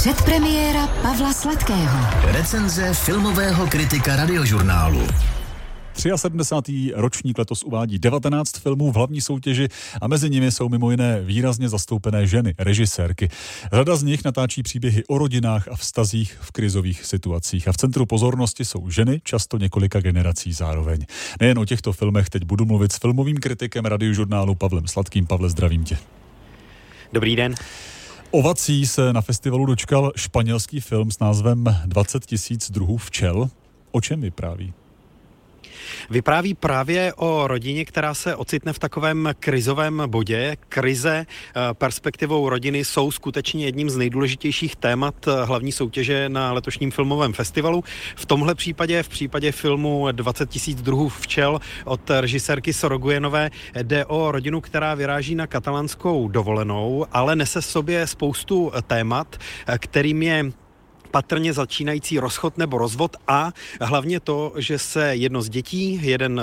Předpremiéra Pavla Sladkého. Recenze filmového kritika radiožurnálu. 73. ročník letos uvádí 19 filmů v hlavní soutěži a mezi nimi jsou mimo jiné výrazně zastoupené ženy, režisérky. Řada z nich natáčí příběhy o rodinách a vztazích v krizových situacích a v centru pozornosti jsou ženy, často několika generací zároveň. Nejen o těchto filmech teď budu mluvit s filmovým kritikem radiožurnálu Pavlem Sladkým. Pavle, zdravím tě. Dobrý den. Ovací se na festivalu dočkal španělský film s názvem 20 tisíc druhů včel. O čem vypráví? Vypráví právě o rodině, která se ocitne v takovém krizovém bodě. Krize eh, perspektivou rodiny jsou skutečně jedním z nejdůležitějších témat eh, hlavní soutěže na letošním filmovém festivalu. V tomhle případě, v případě filmu 20 tisíc druhů včel od režisérky Sorogujenové, jde o rodinu, která vyráží na katalánskou dovolenou, ale nese sobě spoustu témat, eh, kterým je patrně začínající rozchod nebo rozvod a hlavně to, že se jedno z dětí, jeden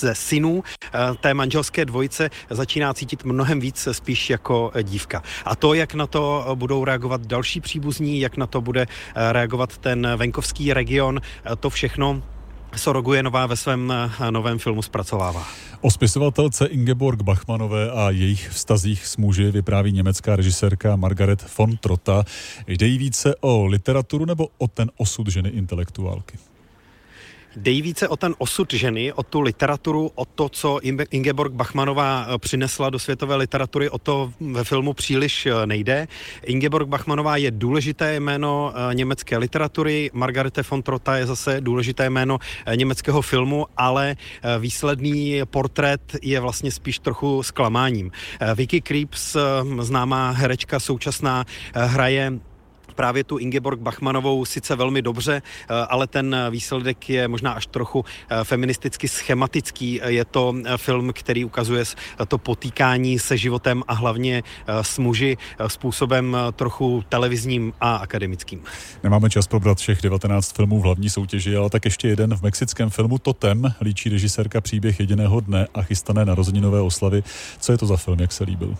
ze synů eh, té manželské dvojice začíná cítit mnohem víc spíš jako dívka. A to, jak na to budou reagovat další příbuzní, jak na to bude reagovat ten venkovský region, to všechno Sorogujenová ve svém novém filmu zpracovává. O spisovatelce Ingeborg Bachmanové a jejich vztazích s muži vypráví německá režisérka Margaret von Trotta. Jde jí více o literaturu nebo o ten osud ženy intelektuálky? Dej více o ten osud ženy, o tu literaturu, o to, co Ingeborg Bachmanová eh, přinesla do světové literatury, o to ve filmu příliš eh, nejde. Ingeborg Bachmanová je důležité jméno eh, německé literatury, Margarete von Trotta je zase důležité jméno německého filmu, ale výsledný portrét je vlastně spíš trochu zklamáním. Vicky Creeps, známá herečka současná, hraje právě tu Ingeborg Bachmanovou sice velmi dobře, eh, ale ten výsledek je možná až trochu eh, feministicky schematický. Je to eh, film, který ukazuje to potýkání se životem a hlavně s muži způsobem trochu televizním a akademickým. Nemáme čas probrat všech 19 filmů v hlavní soutěži, ale tak ještě jeden v mexickém filmu Totem líčí režisérka příběh jediného dne a chystané narozeninové oslavy. Co je to za film, jak se líbil?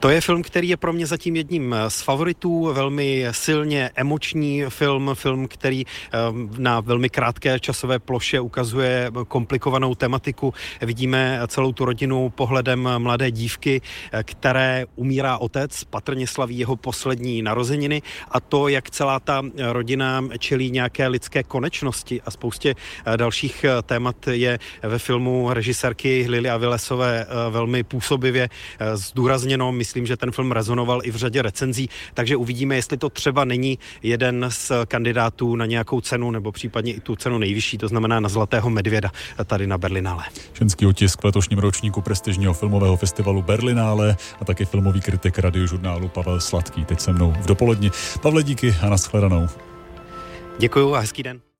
To je film, který je pro mě zatím jedním z favoritů, velmi silně emoční film, film, který eh, na velmi krátké časové ploše ukazuje komplikovanou tematiku. Vidíme celou tu rodinu pohledem mladé dívky, eh, které umírá otec, patrně slaví jeho poslední narozeniny a to, jak celá ta rodina čelí nějaké lidské konečnosti a spoustě eh, dalších témat je ve filmu režisérky Lily Avilesové velmi působivě zdůrazněno. Myslím, myslím, že ten film rezonoval i v řadě recenzí, takže uvidíme, jestli to třeba není jeden z kandidátů na nějakou cenu, nebo případně i tu cenu nejvyšší, to znamená na Zlatého medvěda tady na Berlinále. Ženský otisk v letošním ročníku prestižního filmového festivalu Berlinále a taky filmový kritik radiožurnálu Pavel Sladký. Teď se mnou v dopoledni. Pavle, díky a nashledanou. Děkuju a hezký den.